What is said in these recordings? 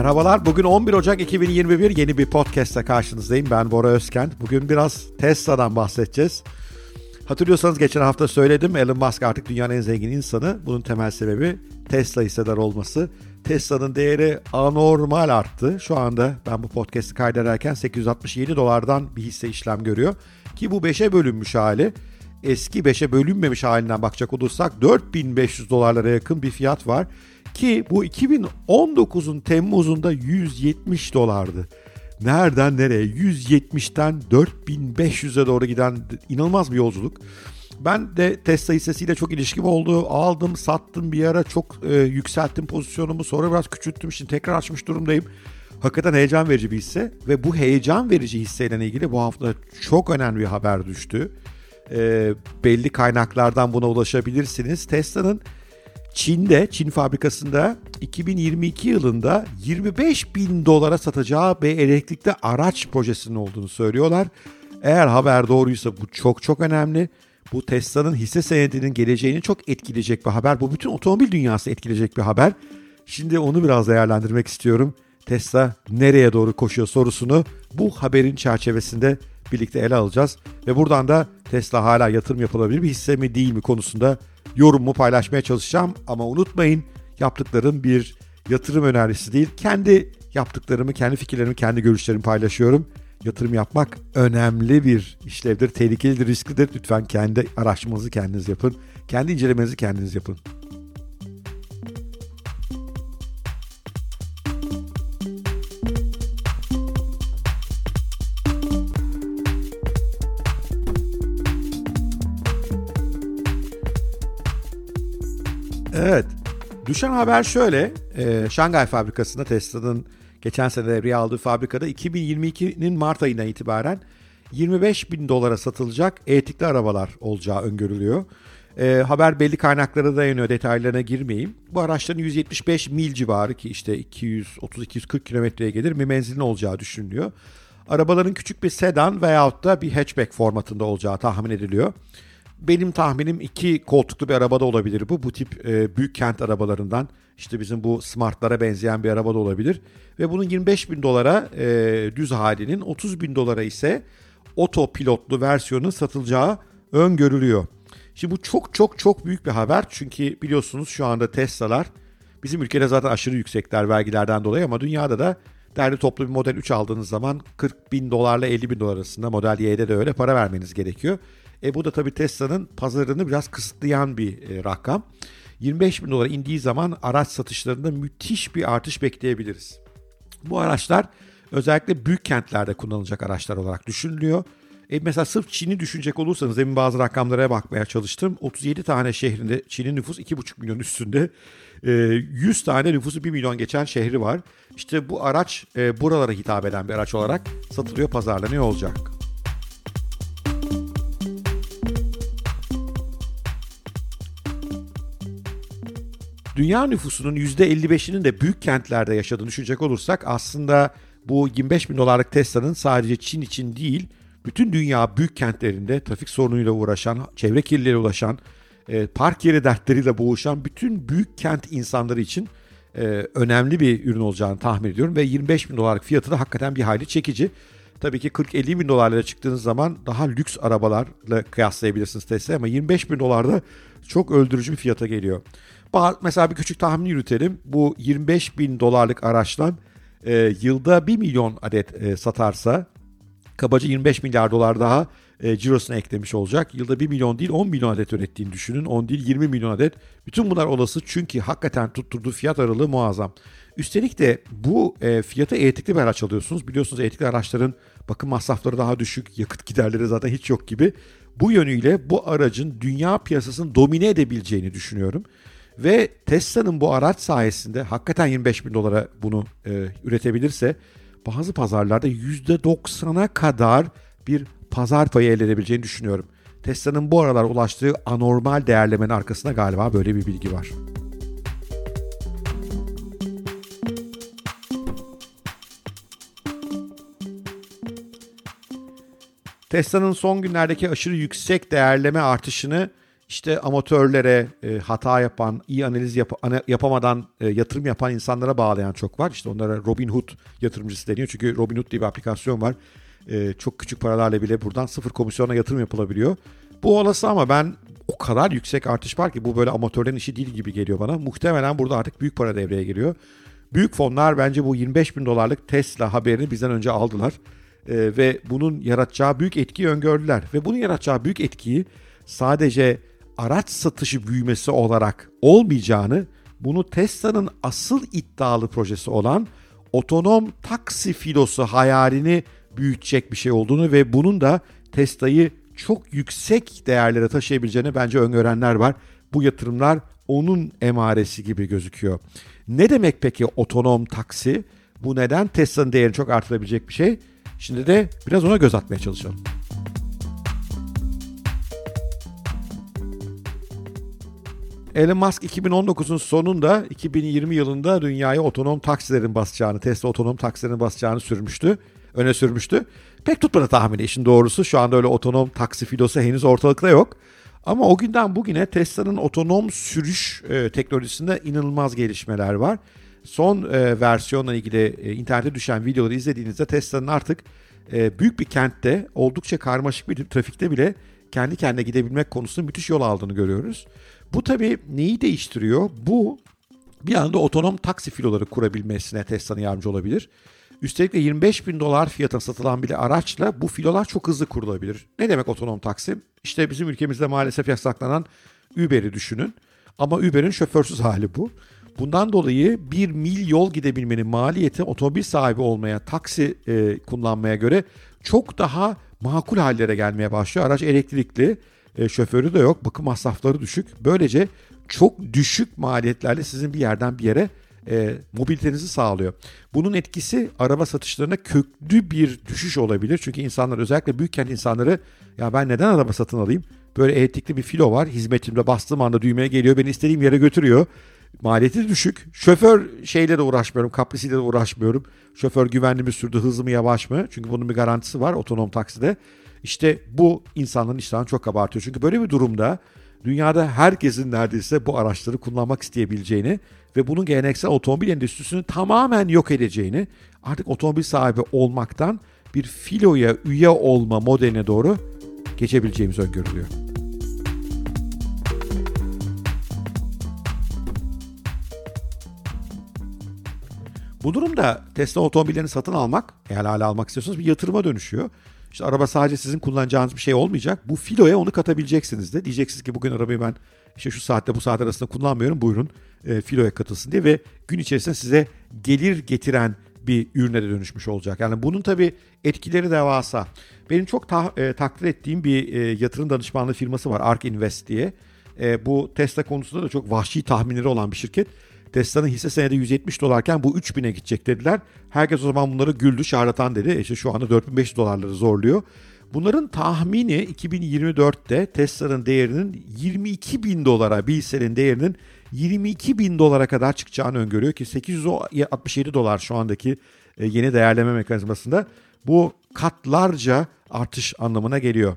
Merhabalar. Bugün 11 Ocak 2021 yeni bir podcast'ta karşınızdayım. Ben Bora Özkent. Bugün biraz Tesla'dan bahsedeceğiz. Hatırlıyorsanız geçen hafta söyledim Elon Musk artık dünyanın en zengin insanı. Bunun temel sebebi Tesla hissedar olması. Tesla'nın değeri anormal arttı. Şu anda ben bu podcast'i kaydederken 867 dolardan bir hisse işlem görüyor. Ki bu 5'e bölünmüş hali. Eski 5'e bölünmemiş halinden bakacak olursak 4500 dolarlara yakın bir fiyat var. Ki bu 2019'un Temmuz'unda 170 dolardı. Nereden nereye? 170'ten 4500'e doğru giden inanılmaz bir yolculuk. Ben de Tesla hissesiyle çok ilişkim oldu. Aldım, sattım bir ara çok e, yükselttim pozisyonumu. Sonra biraz küçülttüm. Şimdi tekrar açmış durumdayım. Hakikaten heyecan verici bir hisse. Ve bu heyecan verici hisseyle ilgili bu hafta çok önemli bir haber düştü. E, belli kaynaklardan buna ulaşabilirsiniz. Tesla'nın Çin'de, Çin fabrikasında 2022 yılında 25 bin dolara satacağı bir elektrikli araç projesinin olduğunu söylüyorlar. Eğer haber doğruysa bu çok çok önemli. Bu Tesla'nın hisse senedinin geleceğini çok etkileyecek bir haber. Bu bütün otomobil dünyası etkileyecek bir haber. Şimdi onu biraz değerlendirmek istiyorum. Tesla nereye doğru koşuyor sorusunu bu haberin çerçevesinde birlikte ele alacağız. Ve buradan da Tesla hala yatırım yapılabilir bir hisse mi değil mi konusunda yorumumu paylaşmaya çalışacağım. Ama unutmayın yaptıklarım bir yatırım önerisi değil. Kendi yaptıklarımı, kendi fikirlerimi, kendi görüşlerimi paylaşıyorum. Yatırım yapmak önemli bir işlevdir, tehlikelidir, risklidir. Lütfen kendi araştırmanızı kendiniz yapın. Kendi incelemenizi kendiniz yapın. Evet. Düşen haber şöyle. E, Şangay fabrikasında Tesla'nın geçen sene devreye aldığı fabrikada 2022'nin Mart ayından itibaren 25 bin dolara satılacak elektrikli arabalar olacağı öngörülüyor. E, haber belli kaynaklara dayanıyor detaylarına girmeyeyim. Bu araçların 175 mil civarı ki işte 230-240 kilometreye gelir bir menzilin olacağı düşünülüyor. Arabaların küçük bir sedan veyahut da bir hatchback formatında olacağı tahmin ediliyor. Benim tahminim iki koltuklu bir arabada olabilir bu. Bu tip e, büyük kent arabalarından işte bizim bu Smart'lara benzeyen bir arabada olabilir. Ve bunun 25 bin dolara e, düz halinin 30 bin dolara ise otopilotlu versiyonun satılacağı öngörülüyor. Şimdi bu çok çok çok büyük bir haber. Çünkü biliyorsunuz şu anda Tesla'lar bizim ülkede zaten aşırı yüksekler vergilerden dolayı ama dünyada da derli toplu bir Model 3 aldığınız zaman 40 bin dolarla 50 bin dolar arasında Model Y'de de öyle para vermeniz gerekiyor. E bu da tabii Tesla'nın pazarını biraz kısıtlayan bir e, rakam. 25 bin dolara indiği zaman araç satışlarında müthiş bir artış bekleyebiliriz. Bu araçlar özellikle büyük kentlerde kullanılacak araçlar olarak düşünülüyor. E mesela sırf Çin'i düşünecek olursanız demin bazı rakamlara bakmaya çalıştım. 37 tane şehrinde Çin'in nüfusu 2,5 milyon üstünde. E, 100 tane nüfusu 1 milyon geçen şehri var. İşte bu araç e, buralara hitap eden bir araç olarak satılıyor, pazarlanıyor olacak. Dünya nüfusunun %55'inin de büyük kentlerde yaşadığını düşünecek olursak aslında bu 25 bin dolarlık Tesla'nın sadece Çin için değil bütün dünya büyük kentlerinde trafik sorunuyla uğraşan, çevre kirliliğiyle ulaşan, e, park yeri dertleriyle boğuşan bütün büyük kent insanları için e, önemli bir ürün olacağını tahmin ediyorum. Ve 25 bin dolarlık fiyatı da hakikaten bir hayli çekici. Tabii ki 40-50 bin dolarlara çıktığınız zaman daha lüks arabalarla kıyaslayabilirsiniz Tesla ama 25 bin dolarda çok öldürücü bir fiyata geliyor. Mesela bir küçük tahmin yürütelim. Bu 25 bin dolarlık araçtan e, yılda 1 milyon adet e, satarsa kabaca 25 milyar dolar daha e, cirosuna eklemiş olacak. Yılda 1 milyon değil 10 milyon adet ürettiğini düşünün. 10 değil 20 milyon adet. Bütün bunlar olası çünkü hakikaten tutturduğu fiyat aralığı muazzam. Üstelik de bu e, fiyata elektrikli bir araç alıyorsunuz. Biliyorsunuz elektrikli araçların bakım masrafları daha düşük, yakıt giderleri zaten hiç yok gibi. Bu yönüyle bu aracın dünya piyasasını domine edebileceğini düşünüyorum. Ve Tesla'nın bu araç sayesinde hakikaten 25 bin dolara bunu e, üretebilirse bazı pazarlarda %90'a kadar bir pazar payı elde edebileceğini düşünüyorum. Tesla'nın bu aralar ulaştığı anormal değerlemenin arkasında galiba böyle bir bilgi var. Tesla'nın son günlerdeki aşırı yüksek değerleme artışını işte amatörlere, e, hata yapan, iyi analiz yap yapamadan e, yatırım yapan insanlara bağlayan çok var. İşte onlara Robinhood yatırımcısı deniyor. Çünkü Robinhood diye bir aplikasyon var. E, çok küçük paralarla bile buradan sıfır komisyona yatırım yapılabiliyor. Bu olası ama ben o kadar yüksek artış var ki bu böyle amatörlerin işi değil gibi geliyor bana. Muhtemelen burada artık büyük para devreye giriyor. Büyük fonlar bence bu 25 bin dolarlık Tesla haberini bizden önce aldılar. Ee, ve bunun yaratacağı büyük etkiyi öngördüler. Ve bunun yaratacağı büyük etkiyi sadece araç satışı büyümesi olarak olmayacağını, bunu Tesla'nın asıl iddialı projesi olan otonom taksi filosu hayalini büyütecek bir şey olduğunu ve bunun da Tesla'yı çok yüksek değerlere taşıyabileceğini bence öngörenler var. Bu yatırımlar onun emaresi gibi gözüküyor. Ne demek peki otonom taksi? Bu neden Tesla'nın değerini çok artırabilecek bir şey? Şimdi de biraz ona göz atmaya çalışalım. Elon Musk 2019'un sonunda 2020 yılında dünyaya otonom taksilerin basacağını, Tesla otonom taksilerin basacağını sürmüştü, öne sürmüştü. Pek tutmadı tahmini işin doğrusu. Şu anda öyle otonom taksi filosu henüz ortalıkta yok. Ama o günden bugüne Tesla'nın otonom sürüş e, teknolojisinde inanılmaz gelişmeler var. Son e, versiyonla ilgili e, internete düşen videoları izlediğinizde Tesla'nın artık e, büyük bir kentte oldukça karmaşık bir trafikte bile kendi kendine gidebilmek konusunda müthiş yol aldığını görüyoruz. Bu tabii neyi değiştiriyor? Bu bir anda otonom taksi filoları kurabilmesine Tesla'nın yardımcı olabilir. Üstelik de 25 bin dolar fiyatına satılan bile araçla bu filolar çok hızlı kurulabilir. Ne demek otonom taksi? İşte bizim ülkemizde maalesef yasaklanan Uber'i düşünün. Ama Uber'in şoförsüz hali bu. Bundan dolayı bir mil yol gidebilmenin maliyeti otomobil sahibi olmaya, taksi e, kullanmaya göre çok daha makul hallere gelmeye başlıyor. Araç elektrikli, e, şoförü de yok, bakım masrafları düşük. Böylece çok düşük maliyetlerle sizin bir yerden bir yere e, mobilitenizi sağlıyor. Bunun etkisi araba satışlarına köklü bir düşüş olabilir. Çünkü insanlar özellikle büyük kent insanları ya ben neden araba satın alayım? Böyle elektrikli bir filo var. Hizmetimde bastığım anda düğmeye geliyor. Beni istediğim yere götürüyor. Maliyeti düşük. Şoför şeyle de uğraşmıyorum. Kaprisiyle de uğraşmıyorum. Şoför güvenli mi sürdü, hızlı mı, yavaş mı? Çünkü bunun bir garantisi var otonom takside. İşte bu insanların iştahını çok abartıyor. Çünkü böyle bir durumda dünyada herkesin neredeyse bu araçları kullanmak isteyebileceğini ve bunun geleneksel otomobil endüstrisini tamamen yok edeceğini, artık otomobil sahibi olmaktan bir filoya üye olma modeline doğru geçebileceğimiz öngörülüyor. Bu durumda Tesla otomobillerini satın almak, eğer hala almak istiyorsanız bir yatırıma dönüşüyor. İşte araba sadece sizin kullanacağınız bir şey olmayacak. Bu filoya onu katabileceksiniz de. Diyeceksiniz ki bugün arabayı ben işte şu saatte bu saat arasında kullanmıyorum. Buyurun e, filoya katılsın diye ve gün içerisinde size gelir getiren bir ürüne de dönüşmüş olacak. Yani bunun tabii etkileri devasa. Benim çok ta- e, takdir ettiğim bir e, yatırım danışmanlığı firması var Ark Invest diye. E, bu Tesla konusunda da çok vahşi tahminleri olan bir şirket. Tesla'nın hisse senedi 170 dolarken bu 3000'e gidecek dediler. Herkes o zaman bunları güldü, şarlatan dedi. İşte şu anda 4500 dolarları zorluyor. Bunların tahmini 2024'te Tesla'nın değerinin 22 bin dolara, bir hissenin değerinin 22 bin dolara kadar çıkacağını öngörüyor ki 867 dolar şu andaki e, yeni değerleme mekanizmasında bu katlarca artış anlamına geliyor.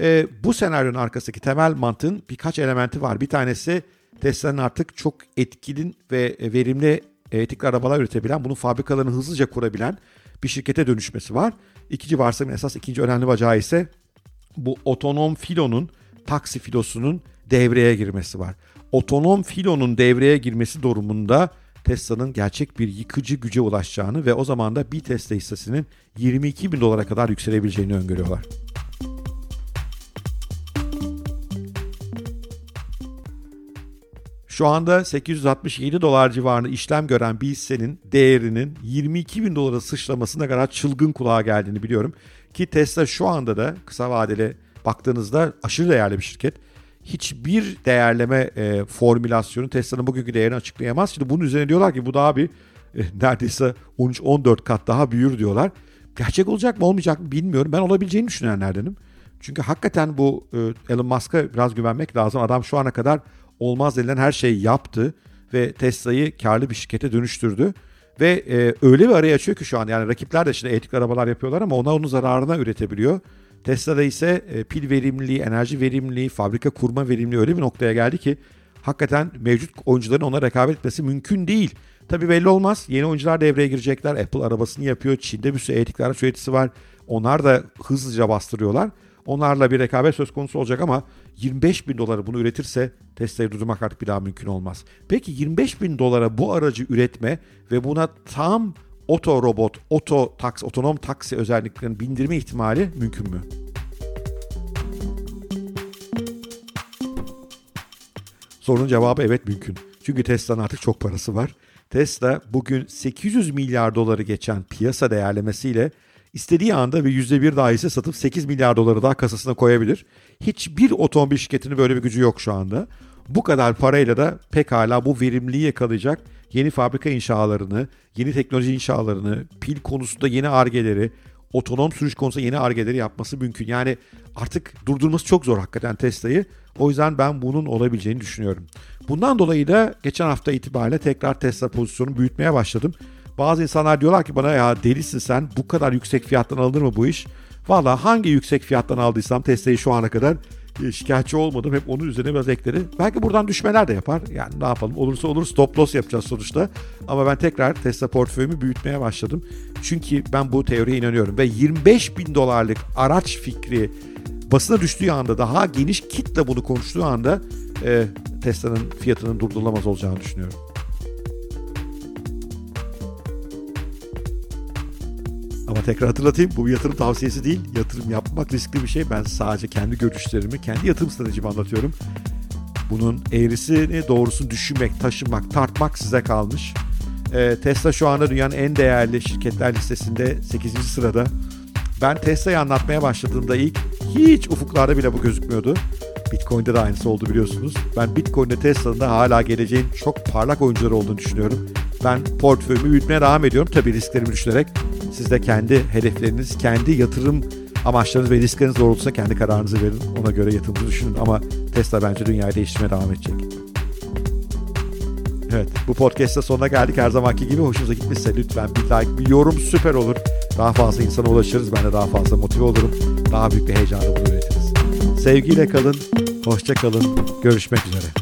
E, bu senaryonun arkasındaki temel mantığın birkaç elementi var. Bir tanesi Tesla'nın artık çok etkili ve verimli elektrikli arabalar üretebilen, bunun fabrikalarını hızlıca kurabilen bir şirkete dönüşmesi var. İkinci varsayımın esas ikinci önemli bacağı ise bu otonom filonun, taksi filosunun devreye girmesi var. Otonom filonun devreye girmesi durumunda Tesla'nın gerçek bir yıkıcı güce ulaşacağını ve o zaman da bir Tesla hissesinin 22 bin dolara kadar yükselebileceğini öngörüyorlar. Şu anda 867 dolar civarında işlem gören bir hissenin değerinin 22 bin dolara sıçramasına kadar çılgın kulağa geldiğini biliyorum. Ki Tesla şu anda da kısa vadeli baktığınızda aşırı değerli bir şirket. Hiçbir değerleme e, formülasyonu Tesla'nın bugünkü değerini açıklayamaz. Şimdi bunun üzerine diyorlar ki bu daha bir e, neredeyse 13-14 kat daha büyür diyorlar. Gerçek olacak mı olmayacak mı bilmiyorum. Ben olabileceğini düşünenlerdenim. Çünkü hakikaten bu e, Elon Musk'a biraz güvenmek lazım. Adam şu ana kadar olmaz denilen her şeyi yaptı ve Tesla'yı karlı bir şirkete dönüştürdü. Ve e, öyle bir araya açıyor ki şu an yani rakipler de şimdi elektrikli arabalar yapıyorlar ama ona onun zararına üretebiliyor. Tesla'da ise e, pil verimliliği, enerji verimliliği, fabrika kurma verimliliği öyle bir noktaya geldi ki hakikaten mevcut oyuncuların ona rekabet etmesi mümkün değil. Tabi belli olmaz. Yeni oyuncular devreye girecekler. Apple arabasını yapıyor. Çin'de bir sürü elektrikli araç üreticisi var. Onlar da hızlıca bastırıyorlar. Onlarla bir rekabet söz konusu olacak ama 25 bin dolara bunu üretirse Tesla'yı durdurmak artık bir daha mümkün olmaz. Peki 25 bin dolara bu aracı üretme ve buna tam oto robot, oto taksi, otonom taksi özelliklerini bindirme ihtimali mümkün mü? Sorunun cevabı evet mümkün. Çünkü Tesla'nın artık çok parası var. Tesla bugün 800 milyar doları geçen piyasa değerlemesiyle istediği anda bir %1 daha hisse satıp 8 milyar doları daha kasasına koyabilir. Hiçbir otomobil şirketinin böyle bir gücü yok şu anda. Bu kadar parayla da pekala bu verimliliği yakalayacak yeni fabrika inşalarını, yeni teknoloji inşalarını, pil konusunda yeni argeleri, otonom sürüş konusunda yeni argeleri yapması mümkün. Yani artık durdurması çok zor hakikaten Tesla'yı. O yüzden ben bunun olabileceğini düşünüyorum. Bundan dolayı da geçen hafta itibariyle tekrar Tesla pozisyonu büyütmeye başladım. Bazı insanlar diyorlar ki bana ya delisin sen bu kadar yüksek fiyattan alınır mı bu iş? Valla hangi yüksek fiyattan aldıysam Tesla'yı şu ana kadar e, şikayetçi olmadım. Hep onun üzerine biraz ekledi. Belki buradan düşmeler de yapar. Yani ne yapalım olursa olur stop loss yapacağız sonuçta. Ama ben tekrar Tesla portföyümü büyütmeye başladım. Çünkü ben bu teoriye inanıyorum. Ve 25 bin dolarlık araç fikri basına düştüğü anda daha geniş kitle bunu konuştuğu anda e, Tesla'nın fiyatının durdurulamaz olacağını düşünüyorum. Tekrar hatırlatayım bu bir yatırım tavsiyesi değil. Yatırım yapmak riskli bir şey. Ben sadece kendi görüşlerimi, kendi yatırım stratejimi anlatıyorum. Bunun eğrisini doğrusunu düşünmek, taşımak, tartmak size kalmış. Ee, Tesla şu anda dünyanın en değerli şirketler listesinde 8. sırada. Ben Tesla'yı anlatmaya başladığımda ilk hiç ufuklarda bile bu gözükmüyordu. Bitcoin'de de aynısı oldu biliyorsunuz. Ben Bitcoin'de Tesla'nın da hala geleceğin çok parlak oyuncuları olduğunu düşünüyorum. Ben portföyümü büyütmeye devam ediyorum. Tabii risklerimi düşünerek siz de kendi hedefleriniz, kendi yatırım amaçlarınız ve riskleriniz doğrultusunda kendi kararınızı verin. Ona göre yatırımınızı düşünün ama Tesla bence dünyayı değiştirmeye devam edecek. Evet bu podcast'ta sonuna geldik. Her zamanki gibi hoşunuza gitmişse lütfen bir like, bir yorum süper olur. Daha fazla insana ulaşırız. Ben de daha fazla motive olurum. Daha büyük bir heyecanla bunu üretiriz. Sevgiyle kalın, hoşça kalın. Görüşmek üzere.